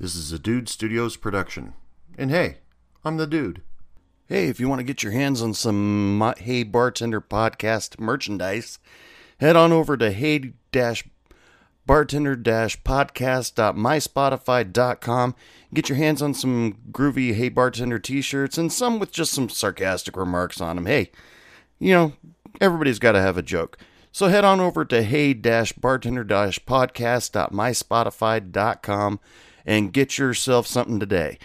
This is a Dude Studios production. And hey, I'm the dude. Hey, if you want to get your hands on some Hey Bartender podcast merchandise, head on over to hey bartender podcast.myspotify.com. Get your hands on some groovy Hey Bartender t shirts and some with just some sarcastic remarks on them. Hey, you know, everybody's got to have a joke. So head on over to hey bartender podcast.myspotify.com and get yourself something today.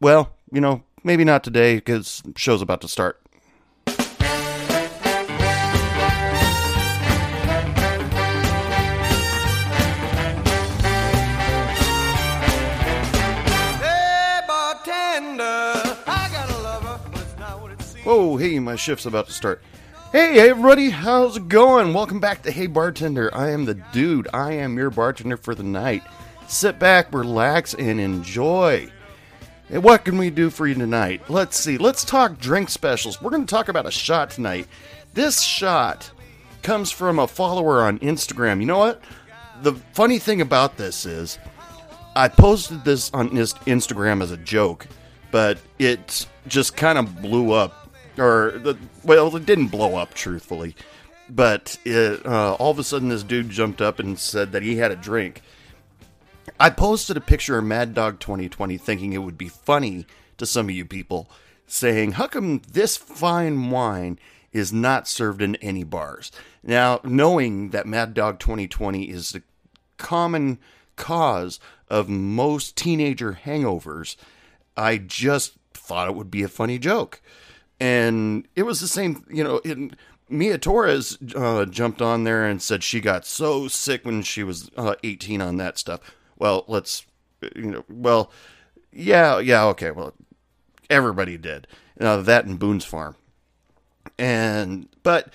Well, you know, maybe not today because show's about to start. Hey, bartender, I got a lover, but it's not what it seems. Hey, my shift's about to start. Hey, everybody, how's it going? Welcome back to Hey Bartender. I am the dude. I am your bartender for the night. Sit back, relax, and enjoy. Hey, what can we do for you tonight? Let's see. Let's talk drink specials. We're going to talk about a shot tonight. This shot comes from a follower on Instagram. You know what? The funny thing about this is, I posted this on Instagram as a joke, but it just kind of blew up. Or, the, well, it didn't blow up, truthfully. But it, uh, all of a sudden, this dude jumped up and said that he had a drink. I posted a picture of Mad Dog 2020 thinking it would be funny to some of you people, saying, How come this fine wine is not served in any bars? Now, knowing that Mad Dog 2020 is the common cause of most teenager hangovers, I just thought it would be a funny joke. And it was the same, you know, in, Mia Torres uh, jumped on there and said she got so sick when she was uh, 18 on that stuff. Well, let's, you know, well, yeah, yeah, okay, well, everybody did. Uh, that and Boone's Farm. And, but,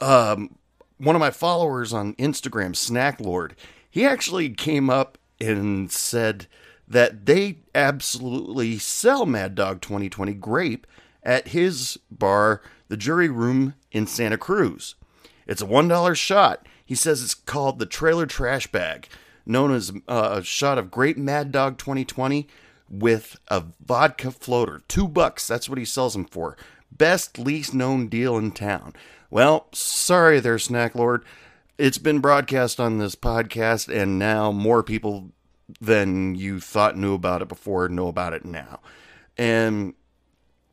um, one of my followers on Instagram, Snack Lord, he actually came up and said that they absolutely sell Mad Dog 2020 grape at his bar, the Jury Room in Santa Cruz. It's a $1 shot. He says it's called the Trailer Trash Bag, known as uh, a shot of Great Mad Dog 2020 with a vodka floater. Two bucks. That's what he sells them for. Best, least known deal in town. Well, sorry there, Snack Lord. It's been broadcast on this podcast, and now more people than you thought knew about it before know about it now. And,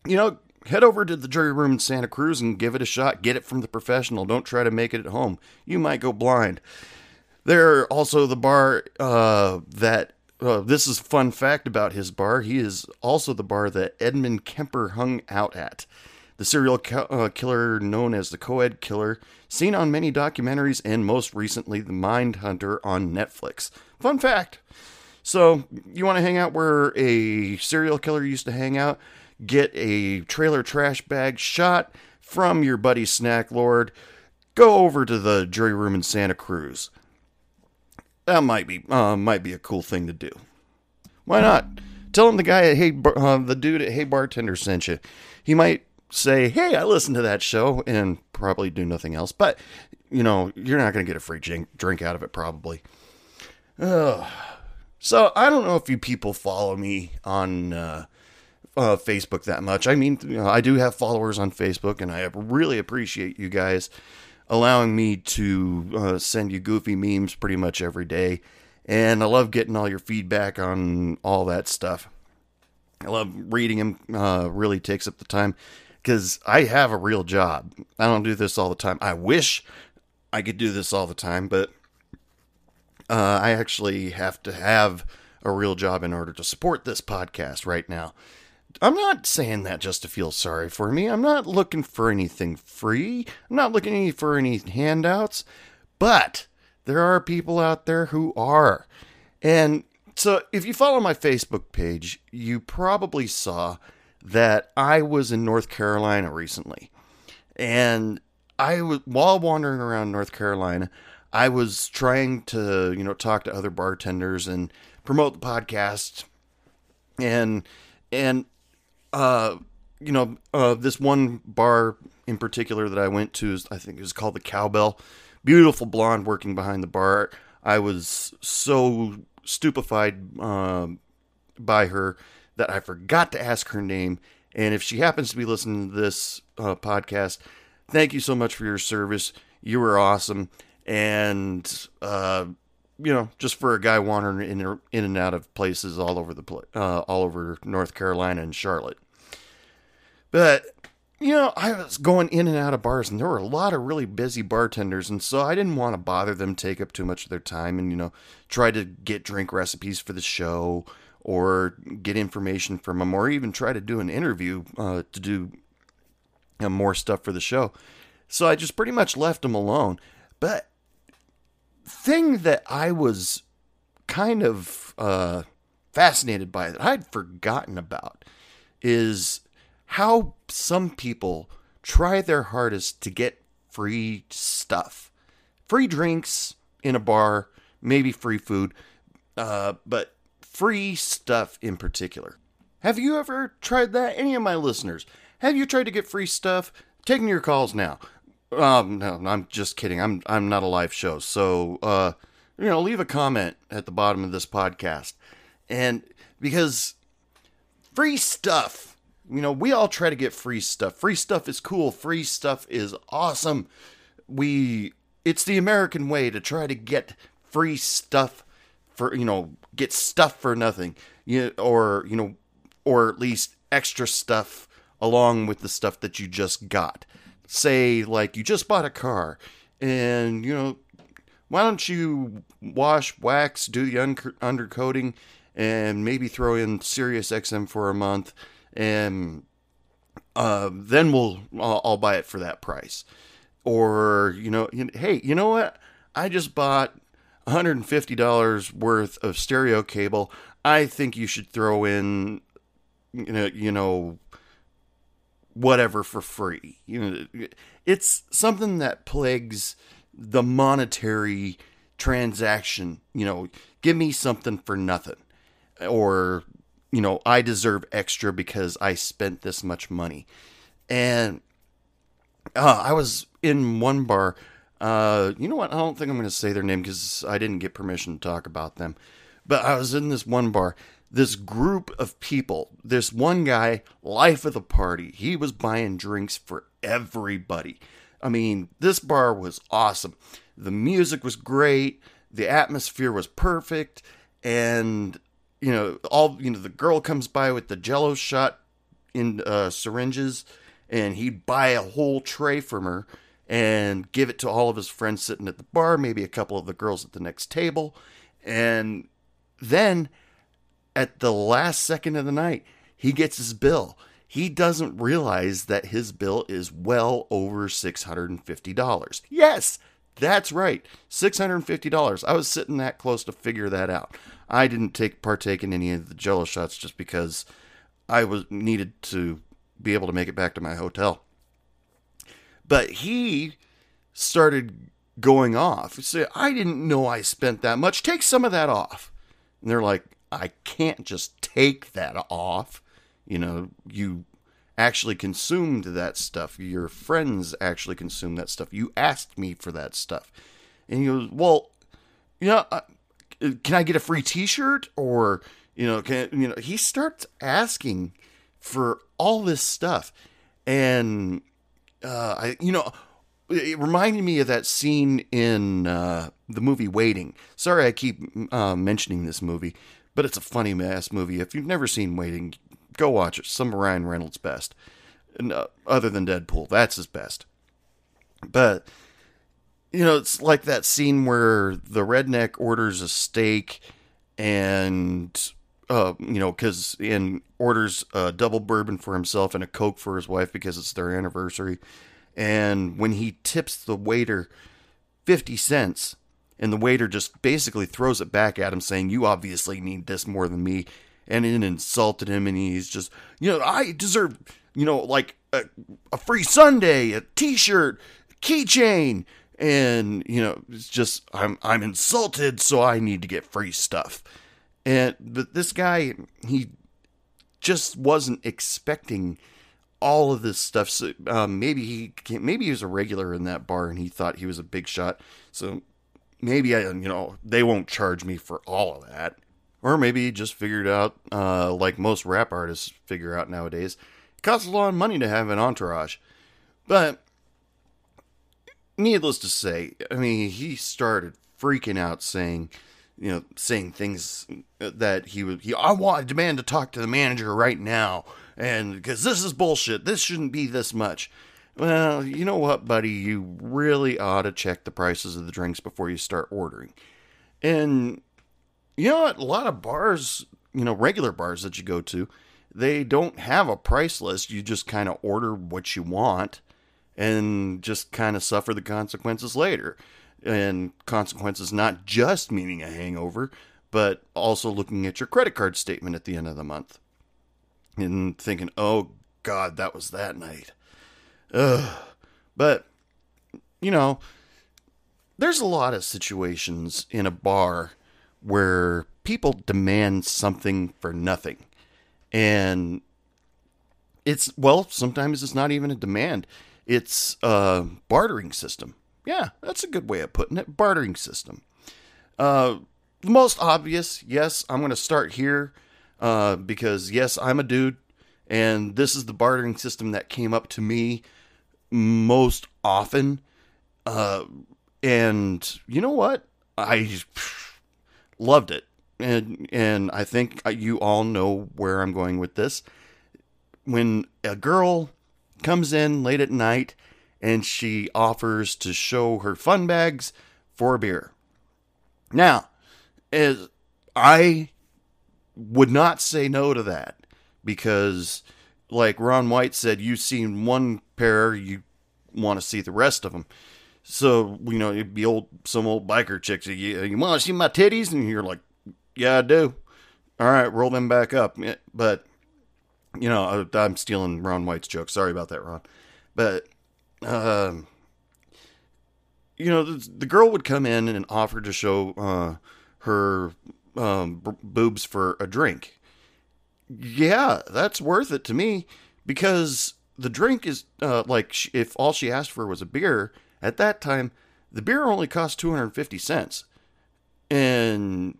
you know, head over to the jury room in Santa Cruz and give it a shot. Get it from the professional. Don't try to make it at home. You might go blind. They're also the bar uh, that. Uh, this is fun fact about his bar. He is also the bar that Edmund Kemper hung out at. The serial ki- uh, killer known as the Coed Killer, seen on many documentaries and most recently The Mindhunter on Netflix. Fun fact. So, you want to hang out where a serial killer used to hang out? Get a trailer trash bag shot from your buddy Snack Lord. Go over to the jury room in Santa Cruz. That might be uh, might be a cool thing to do. Why not? Tell him the guy at Hey, uh, the dude at Hey Bartender sent you. He might say, "Hey, I listened to that show," and probably do nothing else. But you know, you're not going to get a free drink, out of it, probably. Ugh. So I don't know if you people follow me on uh, uh, Facebook that much. I mean, you know, I do have followers on Facebook, and I really appreciate you guys allowing me to uh, send you goofy memes pretty much every day. And I love getting all your feedback on all that stuff. I love reading them. Uh, really takes up the time because I have a real job. I don't do this all the time. I wish I could do this all the time, but uh, I actually have to have a real job in order to support this podcast right now. I'm not saying that just to feel sorry for me. I'm not looking for anything free. I'm not looking for any handouts. But there are people out there who are. And so if you follow my Facebook page, you probably saw that I was in North Carolina recently. And I was while wandering around North Carolina, I was trying to, you know, talk to other bartenders and promote the podcast. And and uh you know, uh this one bar in particular that I went to is I think it was called the Cowbell. Beautiful blonde working behind the bar. I was so stupefied um by her that I forgot to ask her name. And if she happens to be listening to this uh, podcast, thank you so much for your service. You were awesome. And, uh, you know, just for a guy wandering in, in and out of places all over the pla uh, all over North Carolina and Charlotte. But you know, I was going in and out of bars, and there were a lot of really busy bartenders, and so I didn't want to bother them, take up too much of their time, and you know, try to get drink recipes for the show or get information from them, or even try to do an interview uh, to do you know, more stuff for the show. So I just pretty much left them alone. But thing that I was kind of uh, fascinated by that I'd forgotten about is how some people try their hardest to get free stuff, free drinks in a bar, maybe free food, uh, but free stuff in particular. Have you ever tried that? Any of my listeners, have you tried to get free stuff? Taking your calls now. Um, no, I'm just kidding. I'm I'm not a live show, so uh, you know, leave a comment at the bottom of this podcast, and because free stuff, you know, we all try to get free stuff. Free stuff is cool. Free stuff is awesome. We, it's the American way to try to get free stuff for you know, get stuff for nothing, you or you know, or at least extra stuff along with the stuff that you just got say like you just bought a car and you know why don't you wash wax do the un- undercoating and maybe throw in Sirius XM for a month and uh, then we'll I'll, I'll buy it for that price or you know hey you know what I just bought $150 worth of stereo cable I think you should throw in you know you know whatever for free. You know, it's something that plagues the monetary transaction. You know, give me something for nothing, or you know, I deserve extra because I spent this much money. And uh, I was in one bar. Uh, you know what? I don't think I'm going to say their name because I didn't get permission to talk about them. But I was in this one bar this group of people, this one guy, life of the party, he was buying drinks for everybody. I mean, this bar was awesome. The music was great, the atmosphere was perfect, and you know, all you know, the girl comes by with the jello shot in uh, syringes, and he'd buy a whole tray from her and give it to all of his friends sitting at the bar, maybe a couple of the girls at the next table, and then at the last second of the night, he gets his bill. He doesn't realize that his bill is well over $650. Yes, that's right. $650. I was sitting that close to figure that out. I didn't take partake in any of the jello shots just because I was needed to be able to make it back to my hotel. But he started going off. He said, I didn't know I spent that much. Take some of that off. And they're like, I can't just take that off. You know, you actually consumed that stuff. Your friends actually consumed that stuff. You asked me for that stuff. And he goes, well, uh, can I get a free T-shirt or you know, can you know? He starts asking for all this stuff, and uh, I, you know, it reminded me of that scene in uh, the movie Waiting. Sorry, I keep uh, mentioning this movie, but it's a funny ass movie. If you've never seen Waiting, go watch it. Some of Ryan Reynolds' best, and, uh, other than Deadpool, that's his best. But you know, it's like that scene where the redneck orders a steak, and uh, you know, because and orders a double bourbon for himself and a coke for his wife because it's their anniversary. And when he tips the waiter fifty cents, and the waiter just basically throws it back at him, saying, You obviously need this more than me. And it insulted him, and he's just, you know, I deserve, you know, like a, a free sundae, a t shirt, keychain. And, you know, it's just, I'm, I'm insulted, so I need to get free stuff. And, but this guy, he just wasn't expecting all of this stuff. So um, maybe he maybe he was a regular in that bar and he thought he was a big shot. So maybe I, you know, they won't charge me for all of that, Or maybe he just figured out, uh, like most rap artists figure out nowadays, it costs a lot of money to have an entourage. But needless to say, I mean, he started freaking out saying, you know, saying things that he would, he, I want, I demand to talk to the manager right now. And because this is bullshit, this shouldn't be this much. Well, you know what, buddy? You really ought to check the prices of the drinks before you start ordering. And you know what? A lot of bars, you know, regular bars that you go to, they don't have a price list. You just kind of order what you want and just kind of suffer the consequences later. And consequences not just meaning a hangover, but also looking at your credit card statement at the end of the month and thinking, oh, God, that was that night. Ugh. But, you know, there's a lot of situations in a bar where people demand something for nothing. And it's, well, sometimes it's not even a demand, it's a bartering system. Yeah, that's a good way of putting it. Bartering system. Uh, the most obvious, yes, I'm going to start here uh, because, yes, I'm a dude, and this is the bartering system that came up to me most often. Uh, and you know what? I loved it. And, and I think you all know where I'm going with this. When a girl comes in late at night and she offers to show her fun bags for a beer. Now, as I would not say no to that because like Ron White said, you've seen one pair, you want to see the rest of them. So you know, it'd be old some old biker chicks. You, you want to see my titties, and you're like, yeah, I do. All right, roll them back up. But you know, I'm stealing Ron White's joke. Sorry about that, Ron. But um, you know, the, the, girl would come in and offer to show uh, her um, b- boobs for a drink. Yeah, that's worth it to me because the drink is uh, like if all she asked for was a beer at that time, the beer only cost two hundred fifty cents, and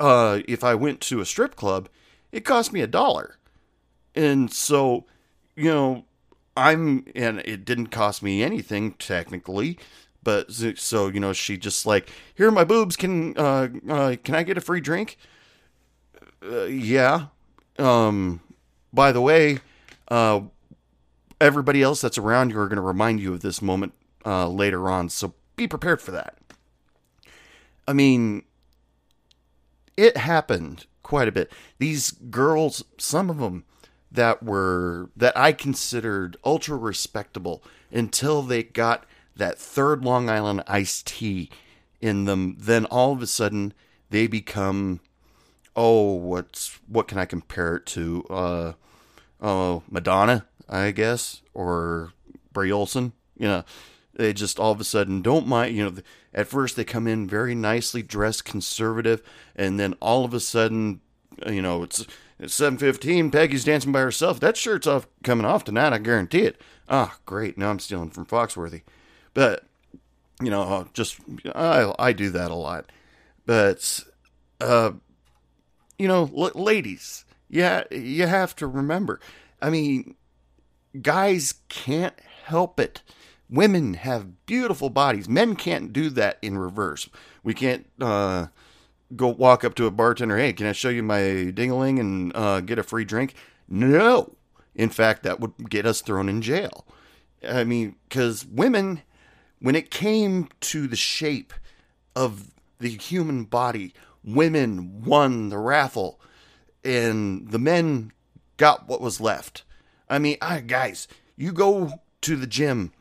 uh, if I went to a strip club, it cost me a dollar, and so you know I'm and it didn't cost me anything technically. But so you know, she just like, here are my boobs. Can uh, uh can I get a free drink? Uh, yeah. Um. By the way, uh, everybody else that's around you are going to remind you of this moment uh, later on. So be prepared for that. I mean, it happened quite a bit. These girls, some of them that were that I considered ultra respectable until they got that third Long Island iced tea in them, then all of a sudden they become oh, what's what can I compare it to? Uh oh, Madonna I guess, or Bray Olson. You know, they just all of a sudden don't mind. You know, at first they come in very nicely dressed, conservative, and then all of a sudden, you know, it's it's seven fifteen. Peggy's dancing by herself. That shirt's off coming off tonight. I guarantee it. Ah, great. Now I'm stealing from Foxworthy, but you know, just I I do that a lot, but uh, you know, l- ladies, yeah, you have to remember. I mean, guys can't help it. Women have beautiful bodies. Men can't do that in reverse. We can't uh, go walk up to a bartender. Hey, can I show you my dingaling and uh, get a free drink? No. In fact, that would get us thrown in jail. I mean, because women, when it came to the shape of the human body, women won the raffle, and the men got what was left. I mean, I, guys, you go to the gym.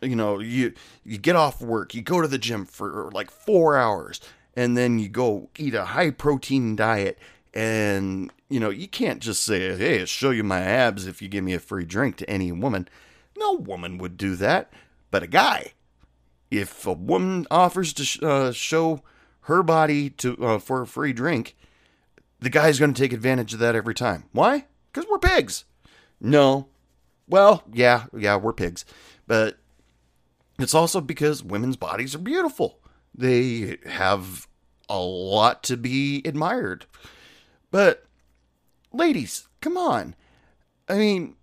You know, you you get off work, you go to the gym for like four hours, and then you go eat a high protein diet, and you know you can't just say, "Hey, I'll show you my abs if you give me a free drink" to any woman. No woman would do that, but a guy. If a woman offers to sh- uh, show her body to uh, for a free drink, the guy's going to take advantage of that every time. Why? Because we're pigs. No. Well, yeah, yeah, we're pigs. But it's also because women's bodies are beautiful. They have a lot to be admired. But ladies, come on. I mean,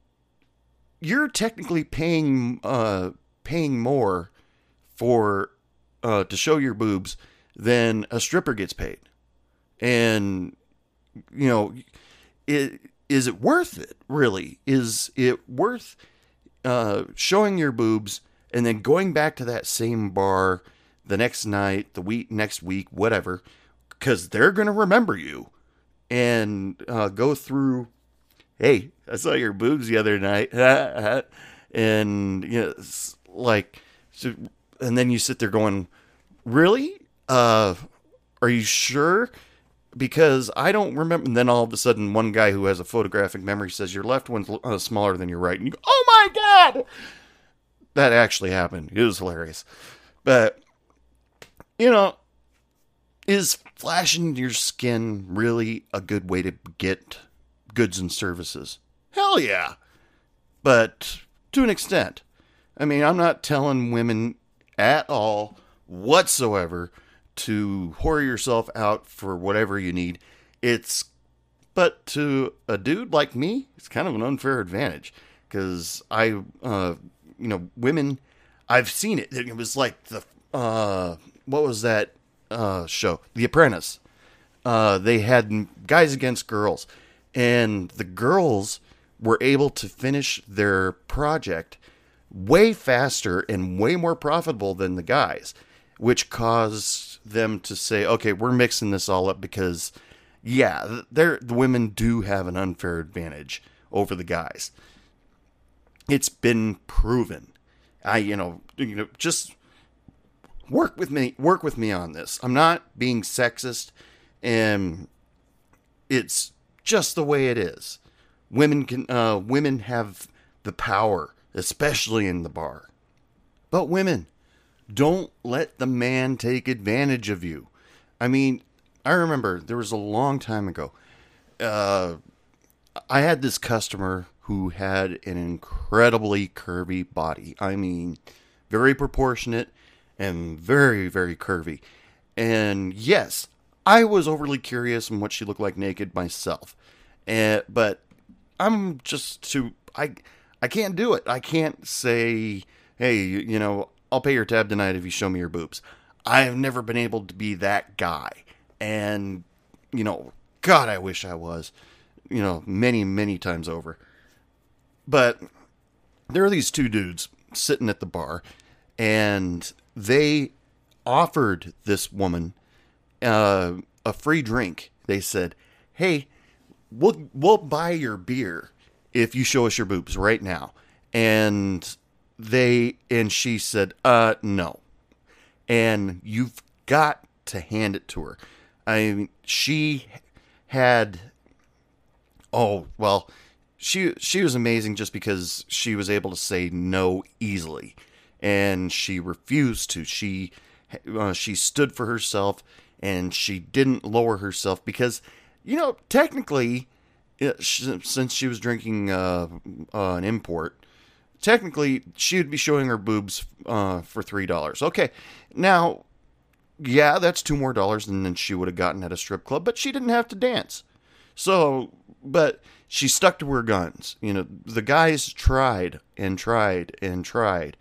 you're technically paying uh paying more for uh to show your boobs than a stripper gets paid. And you know, it is it worth it really? Is it worth uh showing your boobs and then going back to that same bar the next night, the week next week, whatever, cuz they're going to remember you and uh, go through hey, I saw your boobs the other night. and you know, like, so, and then you sit there going, really? Uh, are you sure? Because I don't remember. And then all of a sudden, one guy who has a photographic memory says your left one's uh, smaller than your right, and you go, "Oh my god!" That actually happened. It was hilarious, but you know, is flashing your skin really a good way to get goods and services? Hell yeah. But to an extent. I mean, I'm not telling women at all whatsoever to whore yourself out for whatever you need. It's, but to a dude like me, it's kind of an unfair advantage because I, uh, you know, women, I've seen it. It was like the, uh, what was that uh, show? The Apprentice. Uh, they had guys against girls and the girls were able to finish their project way faster and way more profitable than the guys, which caused them to say, "Okay, we're mixing this all up because yeah, the women do have an unfair advantage over the guys. It's been proven. I, you know, you know, just work with me, work with me on this. I'm not being sexist, and it's just the way it is. Women can uh, women have the power, especially in the bar. But women, don't let the man take advantage of you. I mean, I remember there was a long time ago. Uh, I had this customer who had an incredibly curvy body. I mean, very proportionate and very, very curvy. And yes, I was overly curious in what she looked like naked myself, and but I'm just too I I can't do it. I can't say, hey, you, you know, I'll pay your tab tonight if you show me your boobs. I have never been able to be that guy, and you know, God, I wish I was, you know, many many times over. But there are these two dudes sitting at the bar, and they offered this woman uh, a free drink. They said, "Hey, we'll we'll buy your beer if you show us your boobs right now." And they and she said, "Uh, no." And you've got to hand it to her. I mean, she had oh, well, she she was amazing just because she was able to say no easily and she refused to. She uh, she stood for herself and she didn't lower herself because, you know, technically, since she was drinking uh, uh, an import, technically she would be showing her boobs uh, for three dollars. Okay, now, yeah, that's two more dollars than she would have gotten at a strip club, but she didn't have to dance. So, but she stuck to her guns. You know, the guys tried and tried and tried,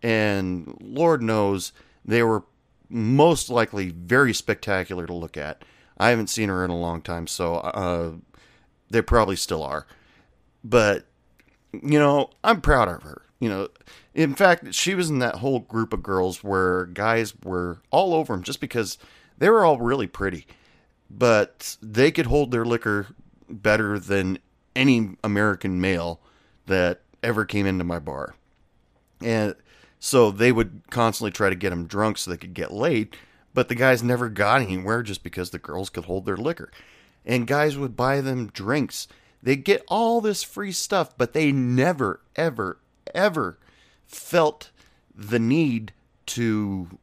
and Lord knows they were most likely very spectacular to look at. I haven't seen her in a long time, so uh, they probably still are. But you know, I'm proud of her. You know, in fact, she was in that whole group of girls where guys were all over them just because they were all really pretty, but they could hold their liquor better than any American male that ever came into my bar. And so they would constantly try to get him drunk so they could get laid, but the guys never got anywhere just because the girls could hold their liquor. And guys would buy them drinks. They'd get all this free stuff, but they never, ever, ever felt the need to,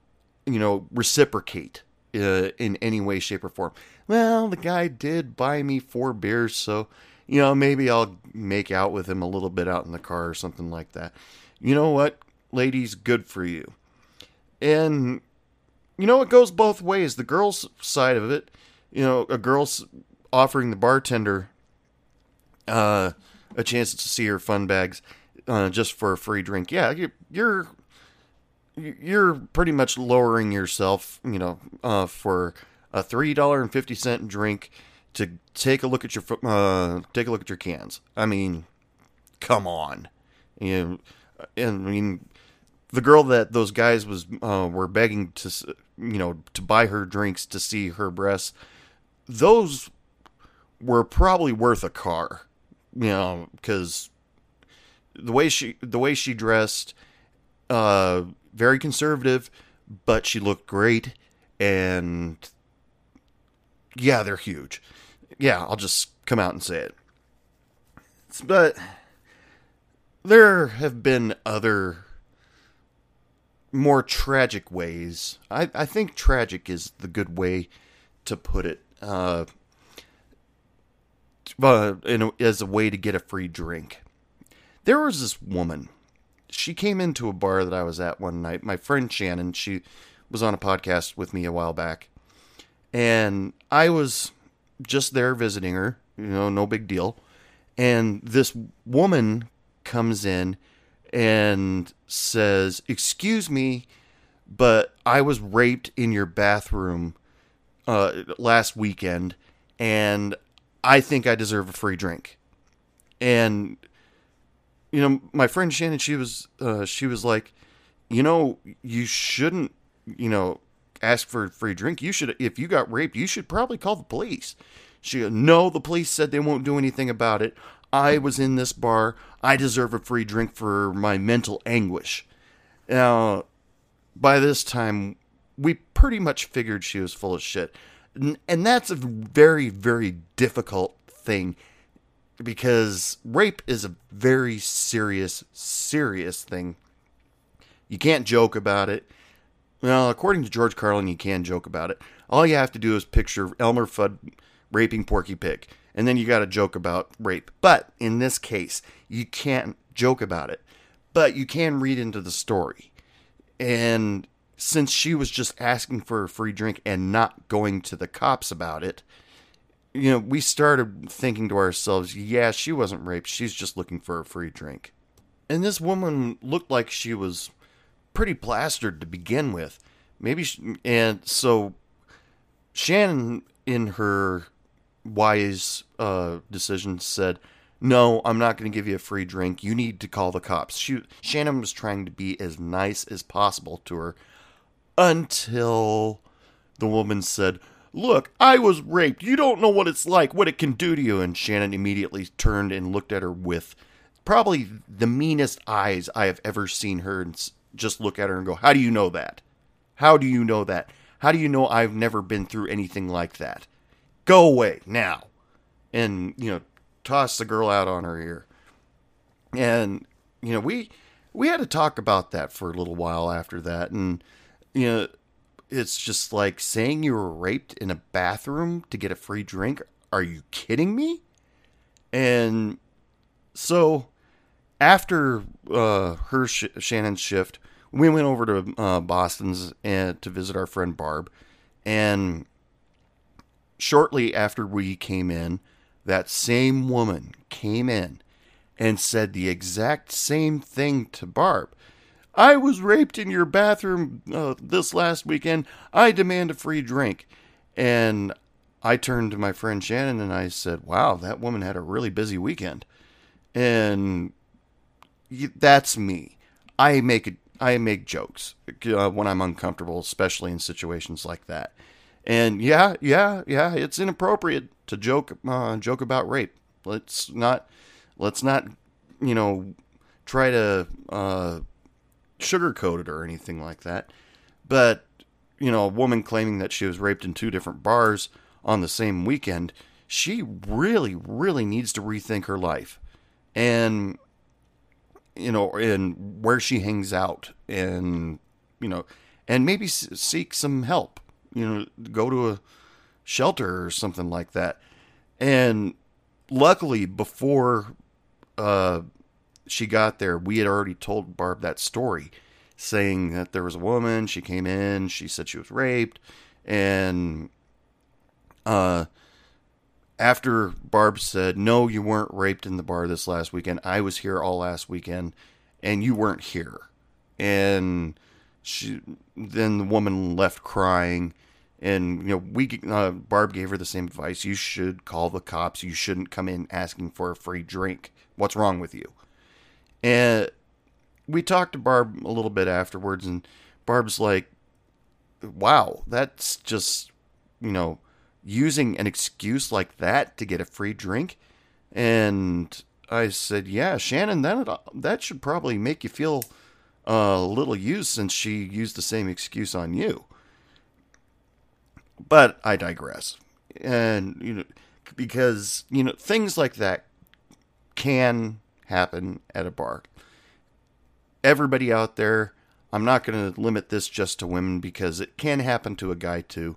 you know, reciprocate uh, in any way, shape, or form. Well, the guy did buy me four beers, so, you know, maybe I'll make out with him a little bit out in the car or something like that. You know what? ladies, good for you. And you know, it goes both ways. The girl's side of it, you know, a girl's offering the bartender uh, a chance to see her fun bags uh, just for a free drink. Yeah, you, you're you're pretty much lowering yourself, you know, uh, for a three dollar and fifty cent drink to take a look at your uh, take a look at your cans. I mean, come on, you know, and I mean, the girl that those guys was uh, were begging to, you know, to buy her drinks to see her breasts. Those were probably worth a car, you know, because the way she the way she dressed, uh, very conservative, but she looked great, and yeah, they're huge. Yeah, I'll just come out and say it. But there have been other more tragic ways. I, I think tragic is the good way to put it. Uh, uh, in as a way to get a free drink. There was this woman. She came into a bar that I was at one night. My friend Shannon, she was on a podcast with me a while back. And I was just there visiting her, you know, no big deal. And this woman comes in and says, Excuse me, but I was raped in your bathroom uh, last weekend, and I think I deserve a free drink. And you know, my friend Shannon, she was uh, she was like, you know, you shouldn't, you know, ask for a free drink. You should, if you got raped, you should probably call the police. She, goes, no, the police said they won't do anything about it. I was in this bar. I deserve a free drink for my mental anguish. Now, by this time, we pretty much figured she was full of shit. And that's a very, very difficult thing because rape is a very serious, serious thing. You can't joke about it. Well, according to George Carlin, you can joke about it. All you have to do is picture Elmer Fudd raping Porky Pig, and then you got to joke about rape. But in this case, you can't joke about it, but you can read into the story. And since she was just asking for a free drink and not going to the cops about it, you know, we started thinking to ourselves, yeah, she wasn't raped. She's just looking for a free drink. And this woman looked like she was pretty plastered to begin with. Maybe, she, and so Shannon, in her wise uh, decision, said, "No, I'm not going to give you a free drink. You need to call the cops." She Shannon was trying to be as nice as possible to her until the woman said, Look, I was raped. You don't know what it's like, what it can do to you. And Shannon immediately turned and looked at her with probably the meanest eyes I have ever seen her just look at her and go, How do you know that? How do you know that? How do you know I've never been through anything like that? Go away now. And, you know, toss the girl out on her ear. And, you know, we we had to talk about that for a little while after that. And, you know, it's just like saying you were raped in a bathroom to get a free drink. Are you kidding me? And so after uh, her sh- Shannon's shift, we went over to uh, Boston's and to visit our friend Barb. And shortly after we came in, that same woman came in and said the exact same thing to Barb. I was raped in your bathroom uh, this last weekend. I demand a free drink. And I turned to my friend Shannon and I said, Wow, that woman had a really busy weekend. And that's me. I make. I make jokes uh, when I'm uncomfortable, especially in situations like that. And yeah, yeah, yeah, it's inappropriate to joke uh, joke about rape. Let's not let's not you know try to uh, sugarcoat it or anything like that. But you know, a woman claiming that she was raped in two different bars on the same weekend, she really, really needs to rethink her life. And you know, and where she hangs out, and you know, and maybe seek some help. You know, go to a shelter or something like that. And luckily, before uh, she got there, we had already told Barb that story, saying that there was a woman. She came in. She said she was raped, and uh, after Barb said, "No, you weren't raped in the bar this last weekend. I was here all last weekend, and you weren't here." And she then the woman left crying and you know we uh, barb gave her the same advice you should call the cops you shouldn't come in asking for a free drink what's wrong with you and we talked to barb a little bit afterwards and barb's like wow that's just you know using an excuse like that to get a free drink and i said yeah shannon that that should probably make you feel a little used since she used the same excuse on you but I digress. And you know, because you know things like that can happen at a bar. Everybody out there, I'm not going to limit this just to women because it can happen to a guy too.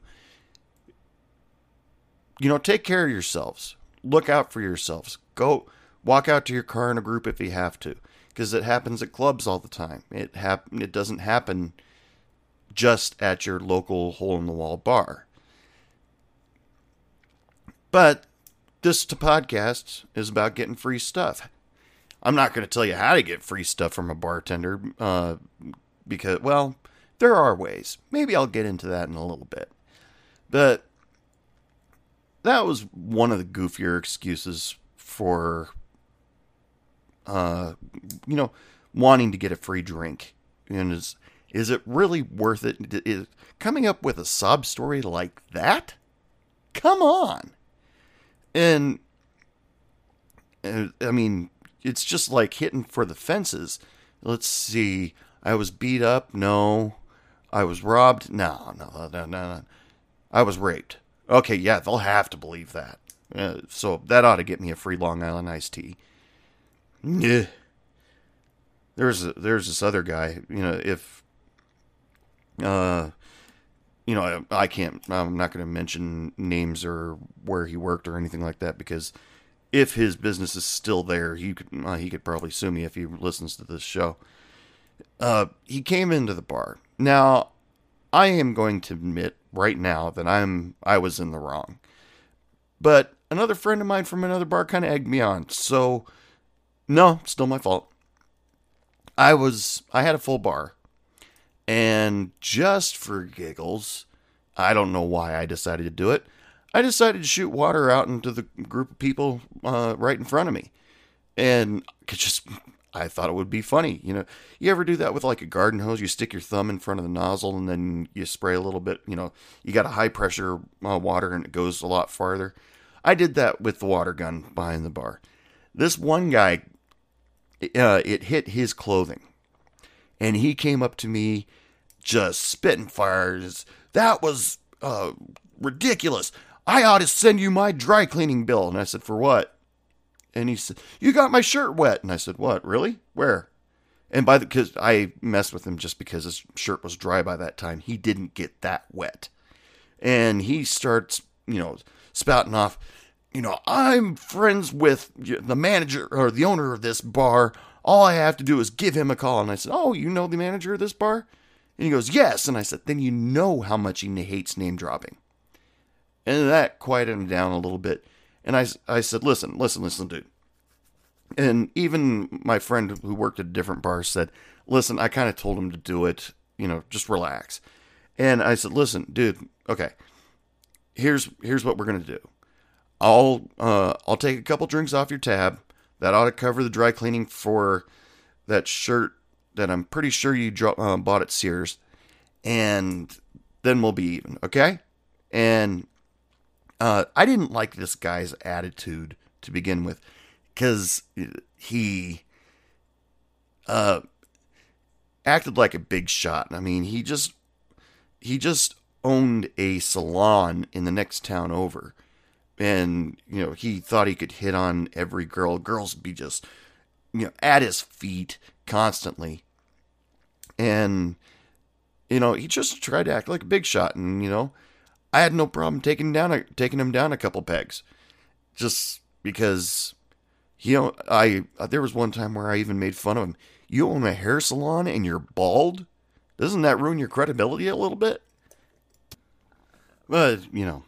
You know, take care of yourselves. Look out for yourselves. Go walk out to your car in a group if you have to because it happens at clubs all the time. It hap- it doesn't happen just at your local hole in the wall bar. But this to podcast is about getting free stuff. I'm not going to tell you how to get free stuff from a bartender uh, because, well, there are ways. Maybe I'll get into that in a little bit. But that was one of the goofier excuses for, uh, you know, wanting to get a free drink. And is is it really worth it? Is coming up with a sob story like that? Come on. And, and I mean, it's just like hitting for the fences. Let's see. I was beat up. No. I was robbed. No, no, no, no, no. I was raped. Okay, yeah, they'll have to believe that. Uh, so that ought to get me a free Long Island iced tea. Yeah. There's a, there's this other guy. You know, if uh, you know, I, I can't. I'm not going to mention names or where he worked or anything like that because if his business is still there, he could uh, he could probably sue me if he listens to this show. Uh, he came into the bar. Now, I am going to admit right now that I'm I was in the wrong, but another friend of mine from another bar kind of egged me on. So, no, still my fault. I was I had a full bar. And just for giggles, I don't know why I decided to do it. I decided to shoot water out into the group of people uh, right in front of me. And just, I thought it would be funny. You know, you ever do that with like a garden hose? You stick your thumb in front of the nozzle and then you spray a little bit. You know, you got a high pressure uh, water and it goes a lot farther. I did that with the water gun behind the bar. This one guy, uh, it hit his clothing. And he came up to me just spitting fires. That was uh, ridiculous. I ought to send you my dry cleaning bill. And I said, For what? And he said, You got my shirt wet. And I said, What? Really? Where? And by the because I messed with him just because his shirt was dry by that time. He didn't get that wet. And he starts, you know, spouting off, you know, I'm friends with the manager or the owner of this bar. All I have to do is give him a call. And I said, Oh, you know the manager of this bar? And he goes, Yes. And I said, Then you know how much he hates name dropping. And that quieted him down a little bit. And I, I said, Listen, listen, listen, dude. And even my friend who worked at a different bar said, Listen, I kind of told him to do it, you know, just relax. And I said, Listen, dude, okay. Here's here's what we're gonna do. I'll uh, I'll take a couple drinks off your tab. That ought to cover the dry cleaning for that shirt that I'm pretty sure you uh, bought at Sears, and then we'll be even, okay? And uh, I didn't like this guy's attitude to begin with, because he uh, acted like a big shot. I mean, he just he just owned a salon in the next town over, and you know he thought he could hit on every girl. Girls would be just you know at his feet constantly. And, you know, he just tried to act like a big shot. And, you know, I had no problem taking down a, taking him down a couple pegs. Just because, you know, I, there was one time where I even made fun of him. You own a hair salon and you're bald? Doesn't that ruin your credibility a little bit? But you know,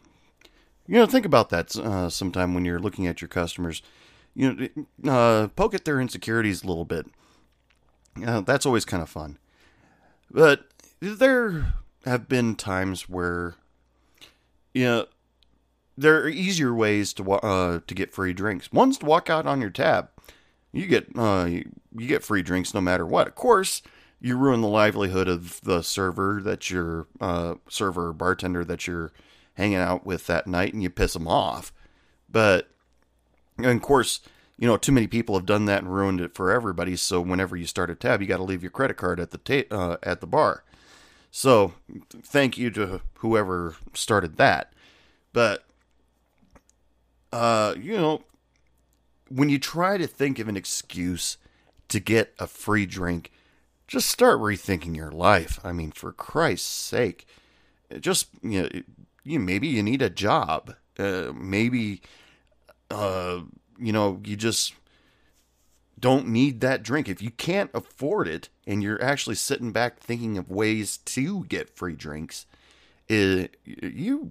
you know, think about that uh, sometime when you're looking at your customers. You know, uh, poke at their insecurities a little bit. Uh, that's always kind of fun. But there have been times where, you know, there are easier ways to uh, to get free drinks. One's to walk out on your tab. You get uh, you, get free drinks no matter what. Of course, you ruin the livelihood of the server that you're uh, server or bartender that you're hanging out with that night, and you piss them off. But and of course, you know, too many people have done that and ruined it for everybody. So whenever you start a tab, you got to leave your credit card at the ta- uh, at the bar. So thank you to whoever started that. But uh, you know, when you try to think of an excuse to get a free drink, just start rethinking your life. I mean, for Christ's sake, just you know, you maybe you need a job. Uh, maybe uh, you know, you just don't need that drink. If you can't afford it and you're actually sitting back thinking of ways to get free drinks, it, you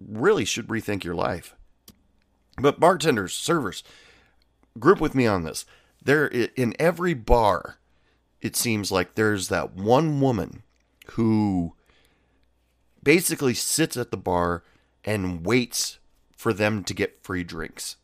really should rethink your life. But bartenders, servers, group with me on this. There in every bar, it seems like there's that one woman who basically sits at the bar and waits for them to get free drinks.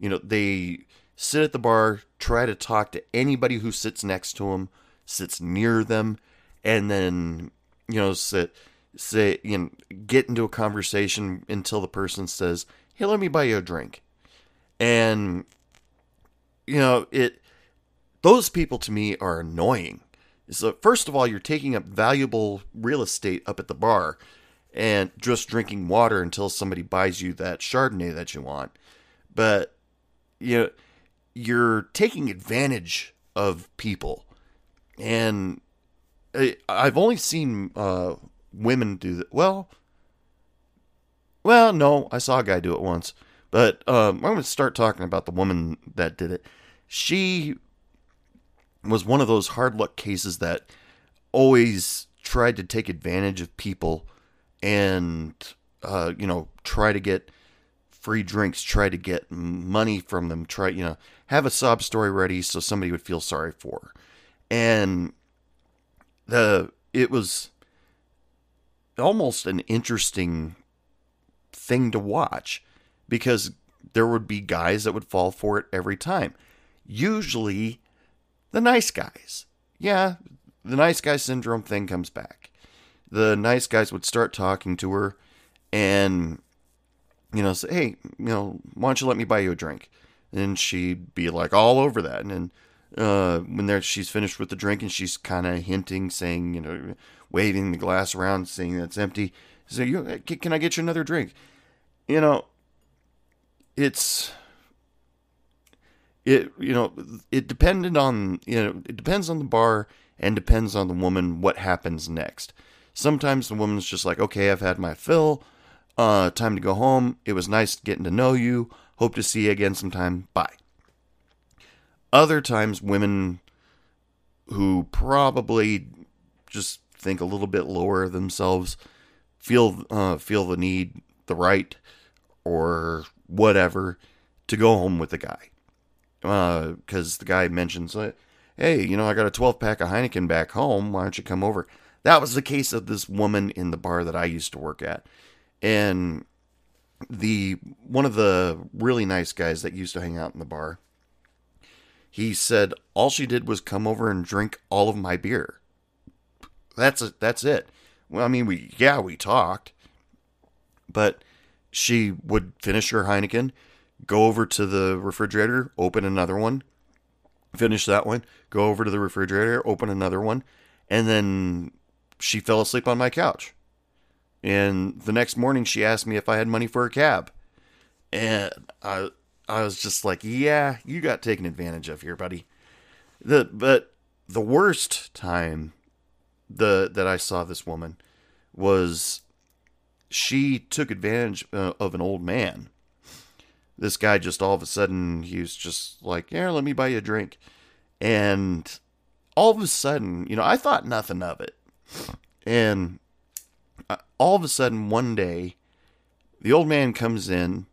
You know, they sit at the bar, try to talk to anybody who sits next to them, sits near them, and then, you know, sit say you know, get into a conversation until the person says, "Hey, let me buy you a drink." And you know, it those people to me are annoying. So first of all, you're taking up valuable real estate up at the bar and just drinking water until somebody buys you that Chardonnay that you want. But you know, you're taking advantage of people, and I've only seen uh, women do that. Well, well, no, I saw a guy do it once, but um, I'm going to start talking about the woman that did it. She was one of those hard luck cases that always tried to take advantage of people and uh, you know try to get free drinks, try to get money from them, try you know have a sob story ready so somebody would feel sorry for. And the it was almost an interesting thing to watch because there would be guys that would fall for it every time. Usually the nice guys. Yeah, the nice guy syndrome thing comes back. The nice guys would start talking to her and you know, say, hey, you know, why don't you let me buy you a drink? And she'd be like all over that. And then uh, when there she's finished with the drink and she's kind of hinting, saying, you know, waving the glass around, saying that's empty. So you, can I get you another drink? You know, it's it. You know, it depended on you know it depends on the bar and depends on the woman what happens next. Sometimes the woman's just like, okay, I've had my fill. Uh, time to go home. It was nice getting to know you. Hope to see you again sometime. Bye. Other times, women who probably just think a little bit lower of themselves feel uh, feel the need, the right, or whatever to go home with the guy, because uh, the guy mentions, "Hey, you know, I got a 12 pack of Heineken back home. Why don't you come over?" That was the case of this woman in the bar that I used to work at, and the one of the really nice guys that used to hang out in the bar he said all she did was come over and drink all of my beer. That's a, that's it. Well i mean we yeah we talked but she would finish her heineken go over to the refrigerator open another one finish that one go over to the refrigerator open another one and then she fell asleep on my couch and the next morning, she asked me if I had money for a cab. And I, I was just like, yeah, you got taken advantage of here, buddy. The, but the worst time the, that I saw this woman was she took advantage uh, of an old man. This guy just all of a sudden, he was just like, yeah, let me buy you a drink. And all of a sudden, you know, I thought nothing of it. And all of a sudden, one day, the old man comes in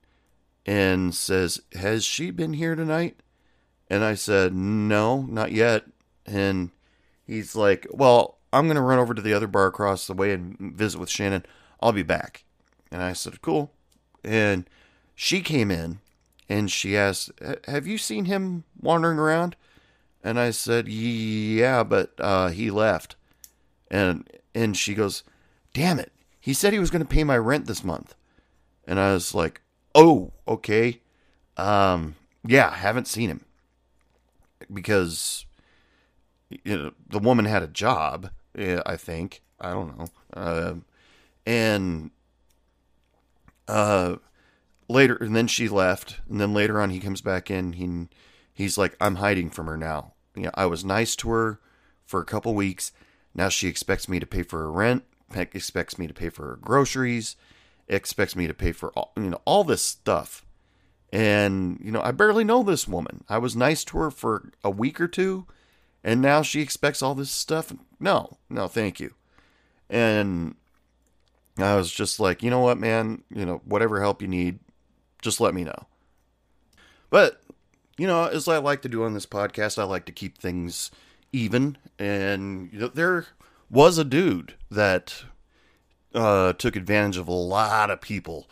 and says, Has she been here tonight? And I said, No, not yet. And he's like, Well, I'm going to run over to the other bar across the way and visit with Shannon. I'll be back. And I said, Cool. And she came in and she asked, Have you seen him wandering around? And I said, Yeah, but uh, he left. And and she goes, Damn it. He said he was going to pay my rent this month. And I was like, Oh, okay. Um, yeah, haven't seen him because you know the woman had a job. eh, I think I don't know. Uh, and uh, later, and then she left, and then later on he comes back in. He he's like, I'm hiding from her now. You know, I was nice to her for a couple weeks. Now she expects me to pay for her rent. Pe- Expects me to pay for her groceries. Expects me to pay for all you know all this stuff. And, you know, I barely know this woman. I was nice to her for a week or two, and now she expects all this stuff. No, no, thank you. And I was just like, you know what, man? You know, whatever help you need, just let me know. But, you know, as I like to do on this podcast, I like to keep things even. And, you know, there was a dude that uh, took advantage of a lot of people.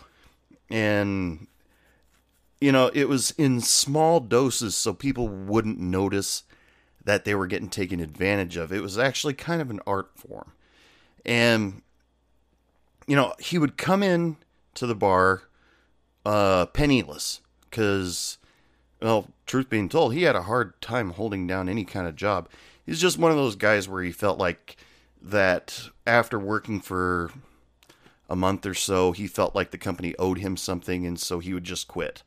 And you know, it was in small doses so people wouldn't notice that they were getting taken advantage of. It was actually kind of an art form. And you know, he would come in to the bar uh penniless cuz well, truth being told, he had a hard time holding down any kind of job. He's just one of those guys where he felt like that after working for a month or so, he felt like the company owed him something and so he would just quit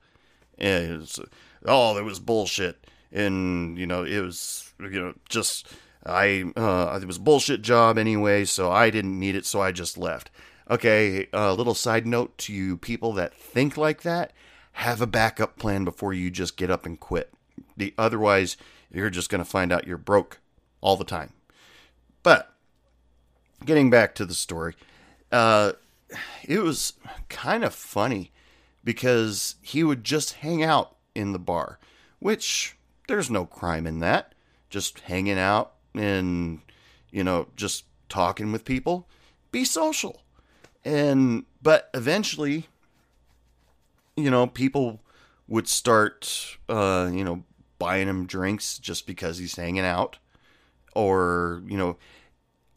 and was, oh, it was bullshit, and you know, it was you know just I uh, it was bullshit job anyway, so I didn't need it, so I just left. Okay, a little side note to you people that think like that: have a backup plan before you just get up and quit. The otherwise, you're just gonna find out you're broke all the time. But getting back to the story, uh, it was kind of funny because he would just hang out in the bar, which there's no crime in that. Just hanging out and, you know, just talking with people. Be social. And, but eventually, you know, people would start, uh, you know, buying him drinks just because he's hanging out. Or, you know,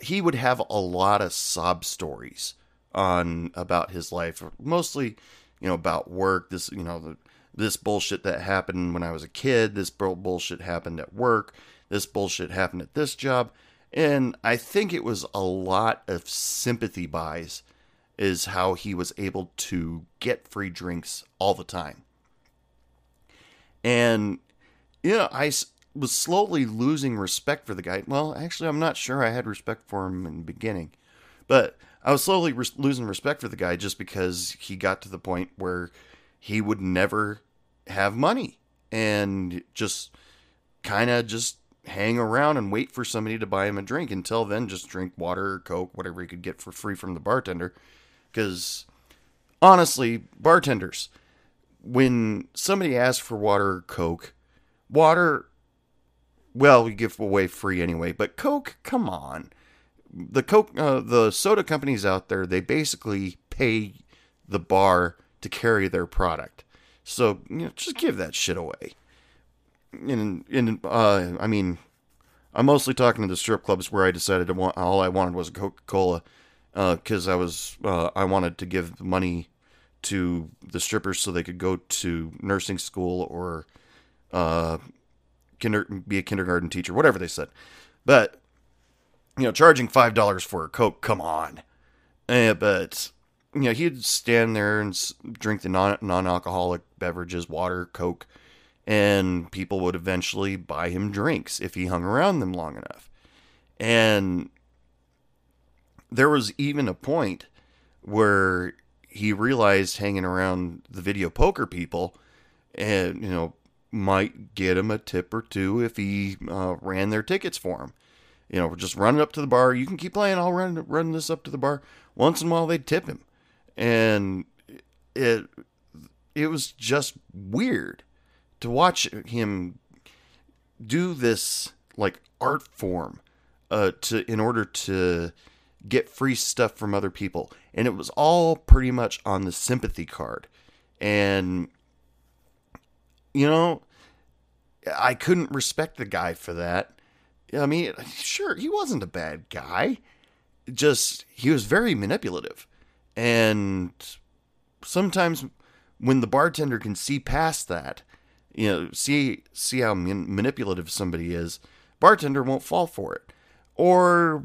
he would have a lot of sob stories on about his life, mostly you know, about work. This, you know, the, this bullshit that happened when I was a kid. This bullshit happened at work. This bullshit happened at this job. And I think it was a lot of sympathy buys, is how he was able to get free drinks all the time. And, you know, I was slowly losing respect for the guy. Well, actually, I'm not sure I had respect for him in the beginning. But I was slowly res- losing respect for the guy just because he got to the point where he would never have money and just kind of just hang around and wait for somebody to buy him a drink. Until then, just drink water or Coke, whatever he could get for free from the bartender. Because honestly, bartenders, when somebody asks for water or Coke, water, well, we give away free anyway, but Coke, come on. The coke uh, the soda companies out there they basically pay the bar to carry their product. So you know just give that shit away. And and uh i mean i'm mostly talking to the strip clubs where i decided to want all i wanted was coca-cola because i was uh, i wanted to give money to the strippers so they could go to nursing school or uh kinder be a kindergarten teacher whatever they said but you know, charging five dollars for a coke. Come on, eh, but you know, he'd stand there and drink the non non-alcoholic beverages, water, coke, and people would eventually buy him drinks if he hung around them long enough. And there was even a point where he realized hanging around the video poker people, and you know, might get him a tip or two if he uh, ran their tickets for him You know, just running up to the bar. You can keep playing. I'll run run this up to the bar. Once in a while, they'd tip him, and it it was just weird to watch him do this like art form uh, to in order to get free stuff from other people, and it was all pretty much on the sympathy card, and you know, I couldn't respect the guy for that. I mean, sure, he wasn't a bad guy. Just he was very manipulative, and sometimes when the bartender can see past that, you know, see see how man- manipulative somebody is, bartender won't fall for it. Or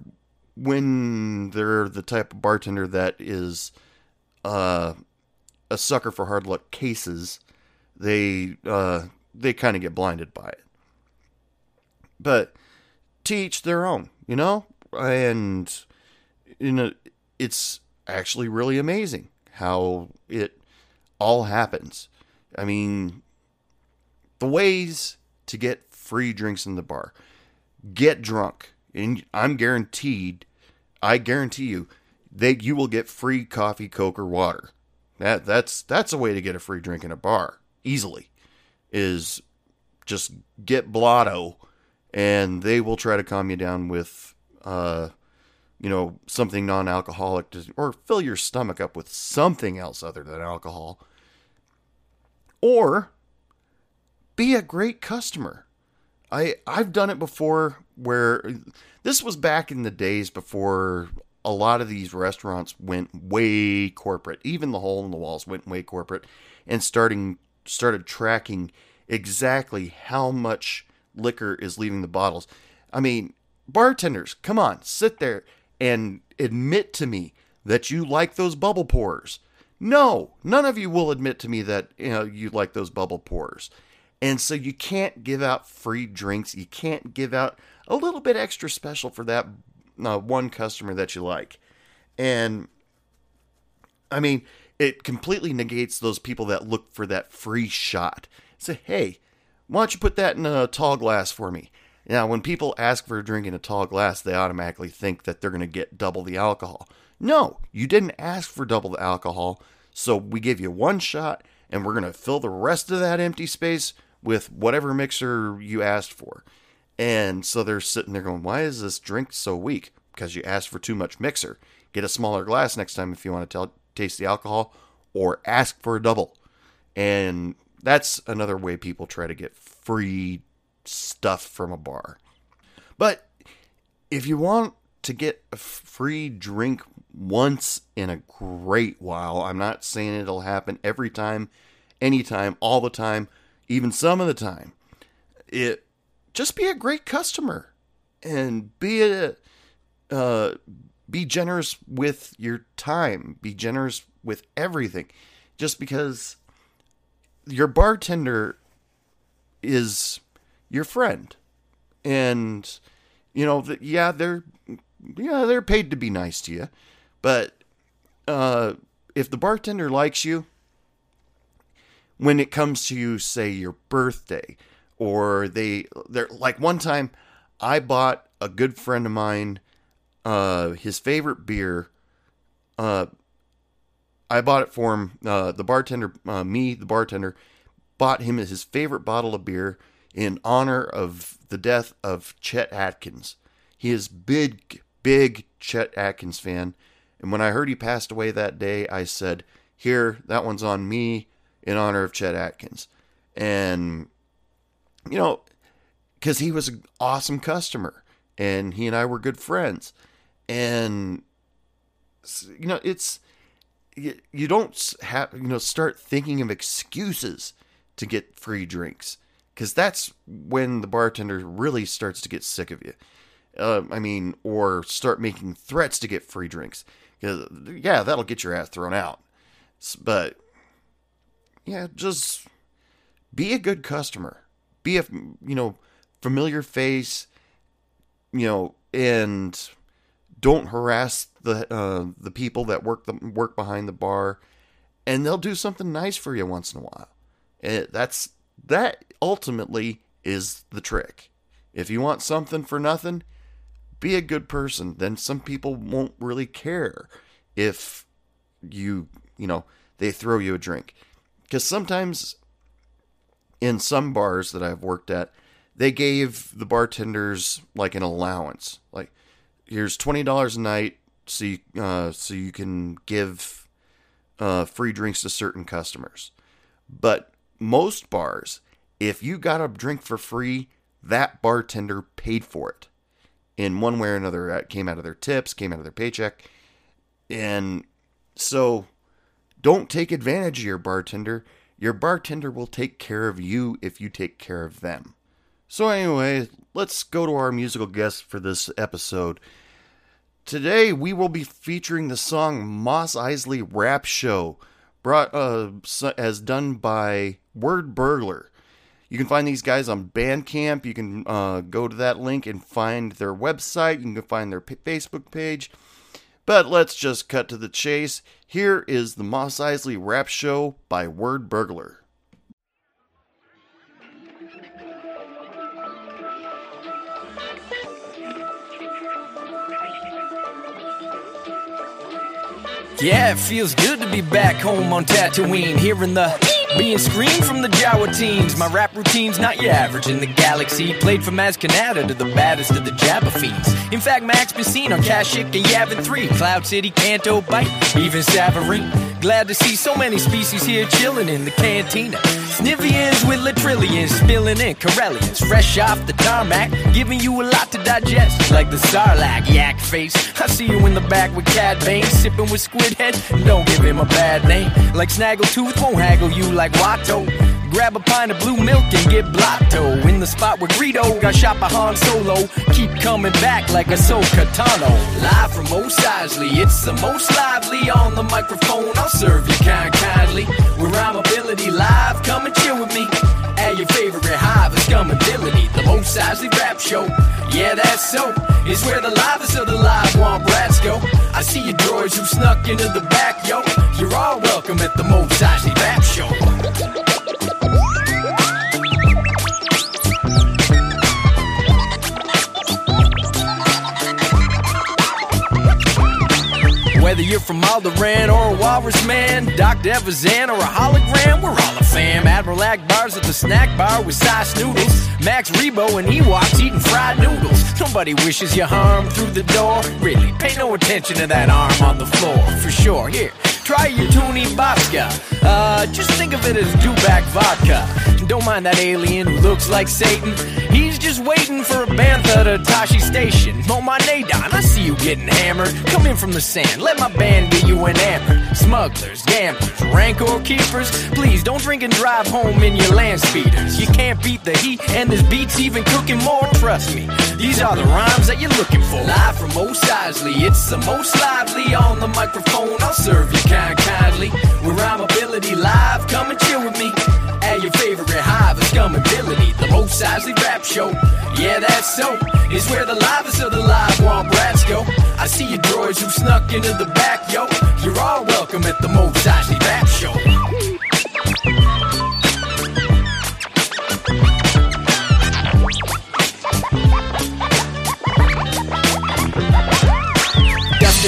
when they're the type of bartender that is uh, a sucker for hard luck cases, they uh, they kind of get blinded by it. But to each their own, you know, and you know, it's actually really amazing how it all happens. I mean, the ways to get free drinks in the bar get drunk, and I'm guaranteed, I guarantee you, that you will get free coffee, coke, or water. That that's that's a way to get a free drink in a bar easily. Is just get blotto, and they will try to calm you down with, uh, you know, something non-alcoholic, to, or fill your stomach up with something else other than alcohol. Or be a great customer. I I've done it before where this was back in the days before a lot of these restaurants went way corporate. Even the hole in the walls went way corporate and starting started tracking exactly how much liquor is leaving the bottles. I mean, bartenders, come on, sit there and admit to me that you like those bubble pours. No, none of you will admit to me that you know you like those bubble pours. And so you can't give out free drinks. You can't give out a little bit extra special for that uh, one customer that you like. And I mean, it completely negates those people that look for that free shot. Say, hey, why don't you put that in a tall glass for me? Now, when people ask for a drink in a tall glass, they automatically think that they're going to get double the alcohol. No, you didn't ask for double the alcohol, so we give you one shot, and we're going to fill the rest of that empty space with whatever mixer you asked for. And so they're sitting there going, Why is this drink so weak? Because you asked for too much mixer. Get a smaller glass next time if you want to tell, taste the alcohol, or ask for a double. And that's another way people try to get free stuff from a bar. But if you want to get a free drink once in a great while, I'm not saying it'll happen every time, anytime, all the time, even some of the time. It just be a great customer and be a uh, be generous with your time. Be generous with everything. Just because your bartender is your friend, and you know, yeah, they're yeah they're paid to be nice to you, but uh, if the bartender likes you, when it comes to say your birthday or they they're like one time I bought a good friend of mine uh his favorite beer uh I bought it for him uh the bartender uh, me the bartender bought him his favorite bottle of beer in honor of the death of Chet Atkins. He is big big Chet Atkins fan and when I heard he passed away that day I said here that one's on me in honor of Chet Atkins. And, you know, because he was an awesome customer and he and I were good friends. And, you know, it's, you, you don't have, you know, start thinking of excuses to get free drinks because that's when the bartender really starts to get sick of you. Uh, I mean, or start making threats to get free drinks. Because, yeah, that'll get your ass thrown out. But yeah, just be a good customer. Be a you know familiar face. You know, and don't harass the uh, the people that work the work behind the bar, and they'll do something nice for you once in a while. And that's that ultimately is the trick. If you want something for nothing, be a good person. Then some people won't really care if you, you know, they throw you a drink. Because sometimes in some bars that I've worked at, they gave the bartenders like an allowance. Like, here's twenty dollars a night, so you, uh, so you can give uh, free drinks to certain customers. But most bars, if you got a drink for free, that bartender paid for it in one way or another. It came out of their tips, came out of their paycheck, and so don't take advantage of your bartender. Your bartender will take care of you if you take care of them. So, anyway, let's go to our musical guest for this episode. Today, we will be featuring the song Mos Eisley Rap Show, brought uh, as done by Word Burglar. You can find these guys on Bandcamp. You can uh, go to that link and find their website. You can find their Facebook page. But let's just cut to the chase. Here is the Mos Eisley Rap Show by Word Burglar. Yeah, it feels good to be back home on Tatooine, hearing the being screamed from the Jawa teens. My rap routine's not your average in the galaxy. Played from Maz Kanata to the baddest of the Jabba fiends. In fact, Max been seen on Kashyyyk and Yavin 3, Cloud City, Canto Bight, even Savareen. Glad to see so many species here chilling in the cantina. Snivvians with latrillions spilling in Corellians, fresh off the tarmac, giving you a lot to digest, like the Sarlacc yak face. I see you in the back with Cad Bane, sipping with Squid Head. Don't give him a bad name, like Snaggletooth won't haggle you like Watto. Grab a pint of blue milk and get blotto in the spot where Greedo got shot by Han Solo. Keep coming back like a so Tano. Live from Eisley, it's the most lively on the microphone. I'll serve you kind kindly. With rhyme ability live, come and chill with me. At your favorite hive of scumability, the Mos Eisley Rap Show. Yeah, that's so. It's where the livest of the live want brats go. I see you droids who snuck into the back, yo. You're all welcome at the Mos Eisley Rap Show. Whether you're from Alderaan or a Walrus Man, Dr. Evazan or a hologram, we're all a fam. Admiral Ackbar's at the snack bar with size noodles. Max Rebo and Ewoks eating fried noodles. Nobody wishes you harm through the door. Really, pay no attention to that arm on the floor, for sure. Here, try your Toonie Bobska. Uh, just think of it as dewback vodka. Don't mind that alien who looks like Satan. He's just waiting for a bantha to Tosche Station. Oh my Nadon, I see you getting hammered. Come in from the sand, let my band get you enamored. Smugglers, gamblers, rancor keepers. Please don't drink and drive home in your land speeders. You can't beat the heat, and this beat's even cooking more. Trust me, these are the rhymes that you're looking for. Live from Mos Eisley, it's the most lively on the microphone. I'll serve you kind kindly. With rhyme ability live, come and chill with me. At your favorite hive of scumability, the Mos Eisley Rap Show. Yeah, that's so. It's where the livest of the live want brats go. I see you droids who snuck into the back, yo. You're all welcome at the Mos Eisley Rap Show.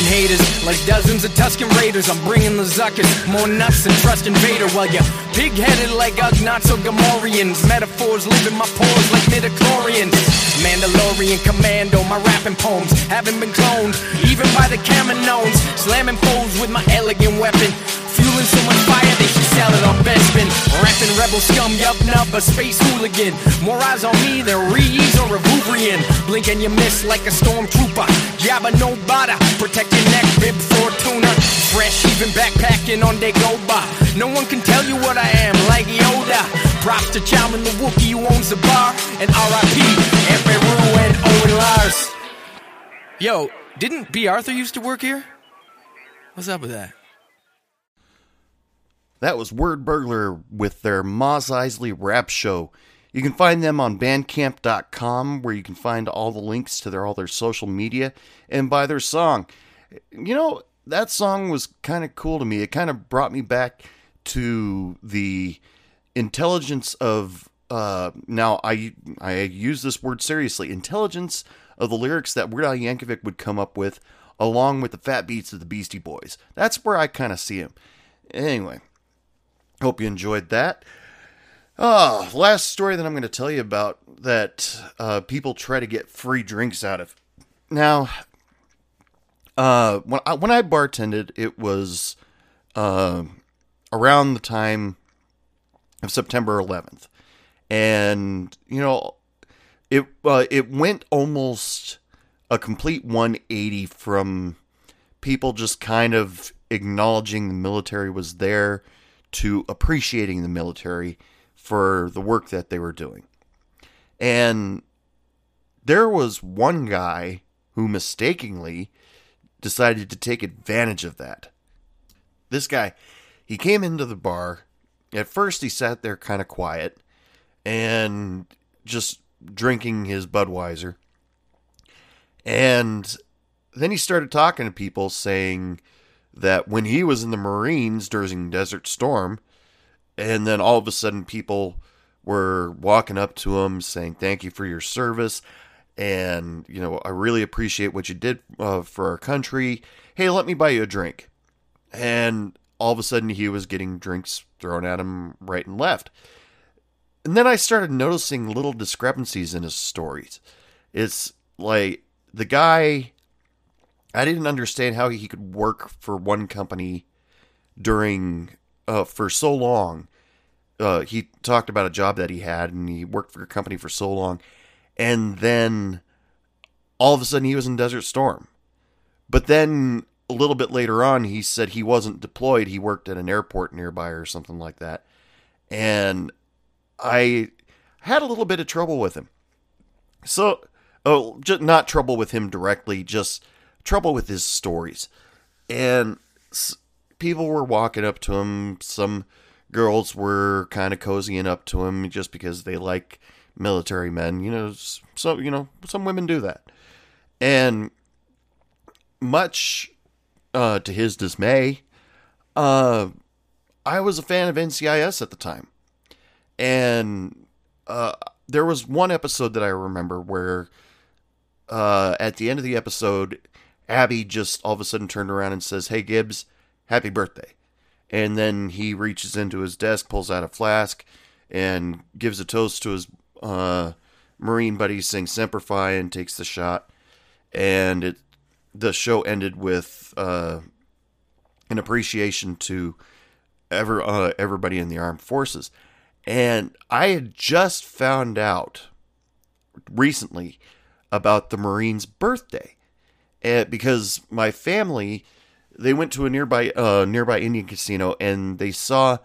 Haters like dozens of Tusken Raiders. I'm bringing the Zuckers, more nuts than Trust Invader. While you pig headed like or Gamorreans. Metaphors live in my pores like midichlorians. Mandalorian commando, my rapping poems haven't been cloned, even by the Kaminoans. Slamming foes with my elegant weapon. Fueling so much fire, they it on Bespin. Rapping rebel scum, yup, nub, a space hooligan. More eyes on me than Reeves or a Vubrian. Blink and you miss like a stormtrooper. Jabba no bada, protect your neck, bib Fortuna. Fresh, even backpacking on Dagobah. No one can tell you what I am, like Yoda. Props to Chalmun the Wookiee who owns the bar. And R.I.P. Emperor Rue and Owen Lars. Yo, didn't Bea Arthur used to work here? What's up with that? That was Word Burglar with their Mos Eisley Rap Show. You can find them on bandcamp.com where you can find all the links to their all their social media and buy their song. You know, that song was kind of cool to me. It kind of brought me back to the intelligence of uh now I I use this word seriously. Intelligence of the lyrics that Weird Al Yankovic would come up with, along with the fat beats of the Beastie Boys. That's where I kind of see him. Anyway, hope you enjoyed that. Oh, last story that I'm going to tell you about that uh, people try to get free drinks out of. Now, uh, when I, when I bartended, it was uh, around the time of September 11th, and you know, it uh, it went almost a complete 180 from people just kind of acknowledging the military was there to appreciating the military for the work that they were doing. And there was one guy who mistakenly decided to take advantage of that. This guy, he came into the bar. At first, he sat there kind of quiet and just drinking his Budweiser. And then he started talking to people saying that when he was in the Marines during Desert Storm, and then all of a sudden people were walking up to him saying, Thank you for your service. And, you know, I really appreciate what you did uh, for our country. Hey, let me buy you a drink. And all of a sudden he was getting drinks thrown at him right and left. And then I started noticing little discrepancies in his stories. It's like the guy, I didn't understand how he could work for one company during, uh, for so long. Uh, he talked about a job that he had and he worked for a company for so long. And then all of a sudden he was in Desert Storm. But then a little bit later on, he said he wasn't deployed. He worked at an airport nearby or something like that. And I had a little bit of trouble with him. So, oh, just not trouble with him directly, just trouble with his stories. And people were walking up to him. Some girls were kind of cozying up to him just because they like military men. You know, so you know, some women do that. And much uh, to his dismay, uh, I was a fan of NCIS at the time, and uh, there was one episode that I remember where, uh, at the end of the episode, Abby just all of a sudden turned around and says, "Hey Gibbs, happy birthday," and then he reaches into his desk, pulls out a flask, and gives a toast to his uh, Marine buddy, saying "Semper Fi" and takes the shot, and it the show ended with uh, an appreciation to ever uh, everybody in the armed forces. And I had just found out recently about the Marines' birthday, and because my family they went to a nearby uh, nearby Indian casino and they saw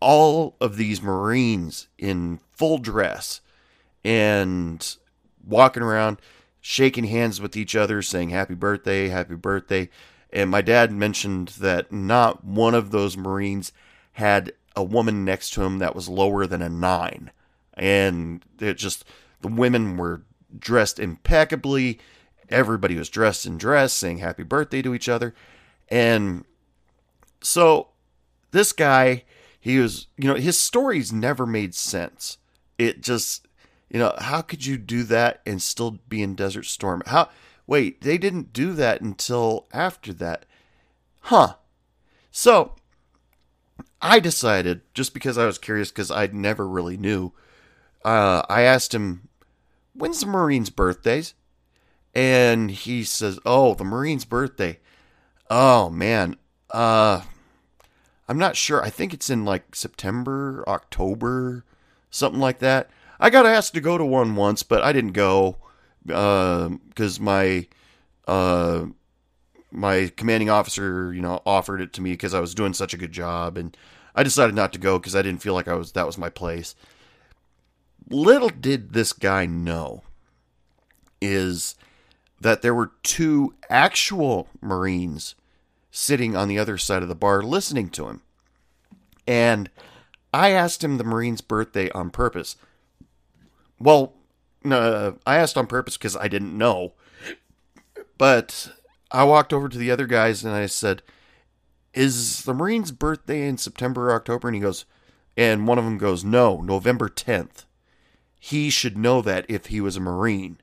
all of these Marines in full dress and walking around shaking hands with each other, saying happy birthday, happy birthday. And my dad mentioned that not one of those Marines had a woman next to him that was lower than a nine. And it just, the women were dressed impeccably. Everybody was dressed in dress, saying happy birthday to each other. And so this guy, he was, you know, his stories never made sense. It just, you know, how could you do that and still be in Desert Storm? How? Wait, they didn't do that until after that, huh? So I decided, just because I was curious, because I never really knew, uh, I asked him, "When's the Marine's birthdays?" And he says, "Oh, the Marine's birthday. Oh man, uh, I'm not sure. I think it's in like September, October, something like that." I got asked to go to one once, but I didn't go because my uh, my commanding officer, you know, offered it to me because I was doing such a good job, and I decided not to go because I didn't feel like I was that was my place. Little did this guy know is that there were two actual Marines sitting on the other side of the bar listening to him. And I asked him the Marine's birthday on purpose. Well, no, I asked on purpose because I didn't know. But I walked over to the other guys and I said, Is the Marine's birthday in September or October? And he goes, and one of them goes, No, November 10th. He should know that if he was a Marine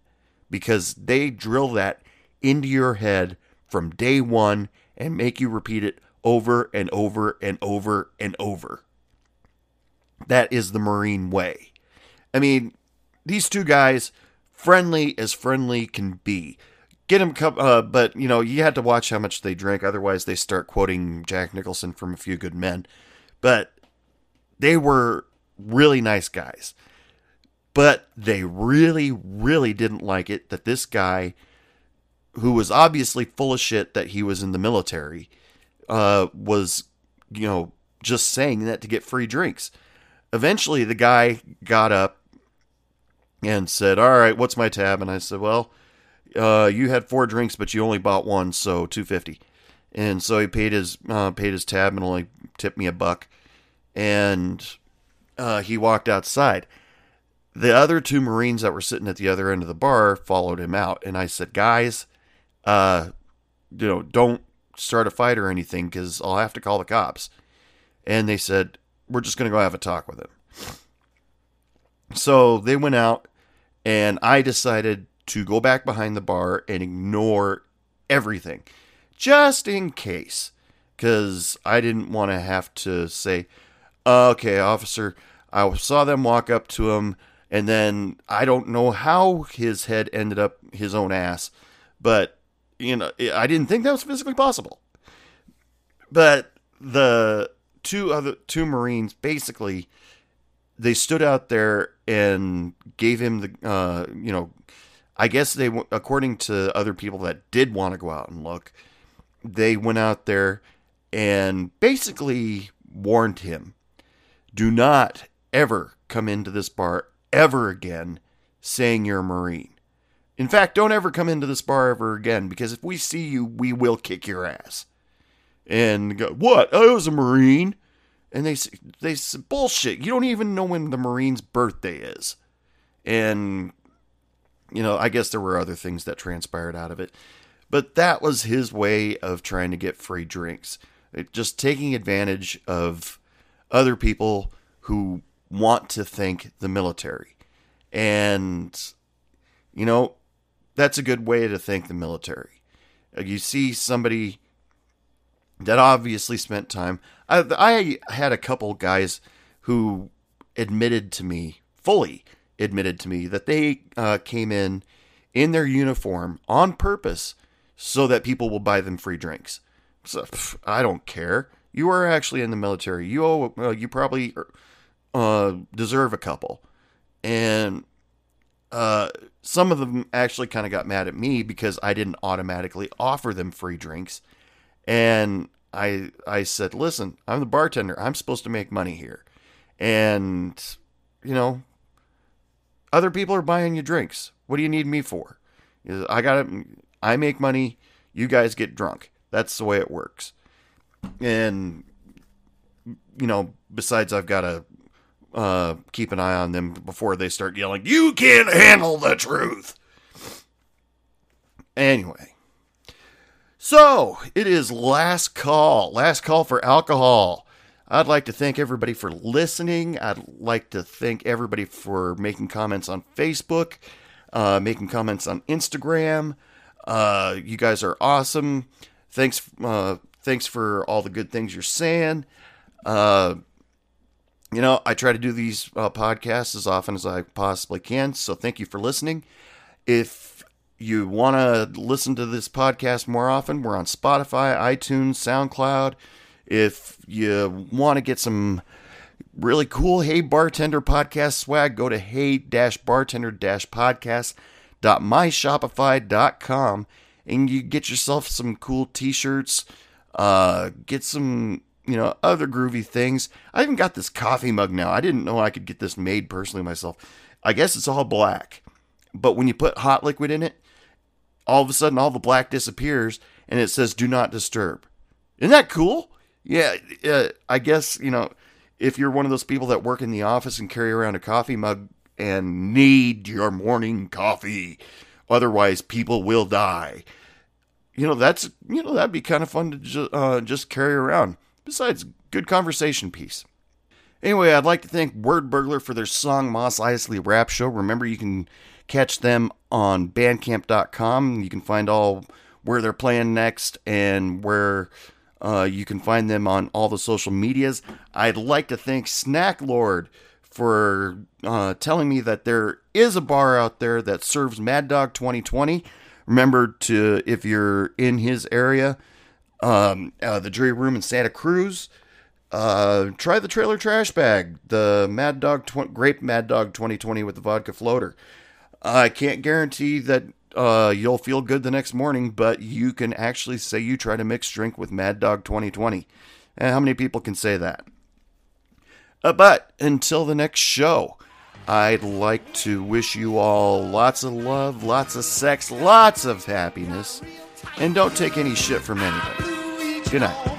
because they drill that into your head from day one and make you repeat it over and over and over and over. That is the Marine way. I mean, these two guys, friendly as friendly can be. Get them, uh, but you know, you had to watch how much they drink, otherwise they start quoting Jack Nicholson from A Few Good Men. But they were really nice guys. But they really, really didn't like it that this guy, who was obviously full of shit that he was in the military, uh, was, you know, just saying that to get free drinks. Eventually, the guy got up and said, "All right, what's my tab?" And I said, "Well, uh, you had four drinks, but you only bought one, so two fifty. And so he paid his uh, paid his tab and only tipped me a buck, and uh, he walked outside. The other two Marines that were sitting at the other end of the bar followed him out, and I said, "Guys, uh, you know, don't start a fight or anything, because I'll have to call the cops." And they said, "We're just gonna go have a talk with him." So they went out, and I decided to go back behind the bar and ignore everything, just in case, because I didn't want to have to say, "Okay, officer." I saw them walk up to him, and then I don't know how his head ended up his own ass, but you know, I didn't think that was physically possible. But the two other two Marines basically they stood out there and gave him the uh, you know I guess they according to other people that did want to go out and look they went out there and basically warned him do not ever come into this bar ever again saying you're a marine. In fact don't ever come into this bar ever again because if we see you we will kick your ass. And go what? I was a marine. And they they said bullshit. You don't even know when the Marine's birthday is, and you know I guess there were other things that transpired out of it, but that was his way of trying to get free drinks, it, just taking advantage of other people who want to thank the military, and you know that's a good way to thank the military. You see somebody that obviously spent time. I, I had a couple guys who admitted to me, fully admitted to me, that they uh, came in in their uniform on purpose so that people will buy them free drinks. So pff, I don't care. You are actually in the military. You owe. Uh, you probably uh, deserve a couple, and uh, some of them actually kind of got mad at me because I didn't automatically offer them free drinks and I I said, "Listen, I'm the bartender. I'm supposed to make money here." And you know, other people are buying you drinks. What do you need me for? I got to I make money, you guys get drunk. That's the way it works. And you know, besides I've got to uh, keep an eye on them before they start yelling, "You can't handle the truth." Anyway, so it is last call, last call for alcohol. I'd like to thank everybody for listening. I'd like to thank everybody for making comments on Facebook, uh, making comments on Instagram. Uh, you guys are awesome. Thanks, uh, thanks for all the good things you're saying. Uh, you know, I try to do these uh, podcasts as often as I possibly can. So thank you for listening. If you want to listen to this podcast more often, we're on Spotify, iTunes, SoundCloud. If you want to get some really cool Hey Bartender podcast swag, go to hey-bartender-podcast.myshopify.com and you get yourself some cool t-shirts, uh, get some, you know, other groovy things. I even got this coffee mug now. I didn't know I could get this made personally myself. I guess it's all black. But when you put hot liquid in it, all of a sudden all the black disappears and it says do not disturb. Isn't that cool? Yeah, uh, I guess, you know, if you're one of those people that work in the office and carry around a coffee mug and need your morning coffee, otherwise people will die. You know, that's, you know, that'd be kind of fun to ju- uh, just carry around. Besides, good conversation piece. Anyway, I'd like to thank Word Burglar for their song Mos Eisley Rap Show. Remember, you can catch them on bandcamp.com. You can find all where they're playing next and where uh, you can find them on all the social medias. I'd like to thank Snack Lord for uh, telling me that there is a bar out there that serves Mad Dog 2020. Remember to, if you're in his area, um, uh, the Jury Room in Santa Cruz, uh, try the Trailer Trash Bag, the Mad Dog, tw- Grape Mad Dog 2020 with the vodka floater. I can't guarantee that uh, you'll feel good the next morning, but you can actually say you tried a mixed drink with Mad Dog 2020. And how many people can say that? Uh, but until the next show, I'd like to wish you all lots of love, lots of sex, lots of happiness, and don't take any shit from anybody. Good night.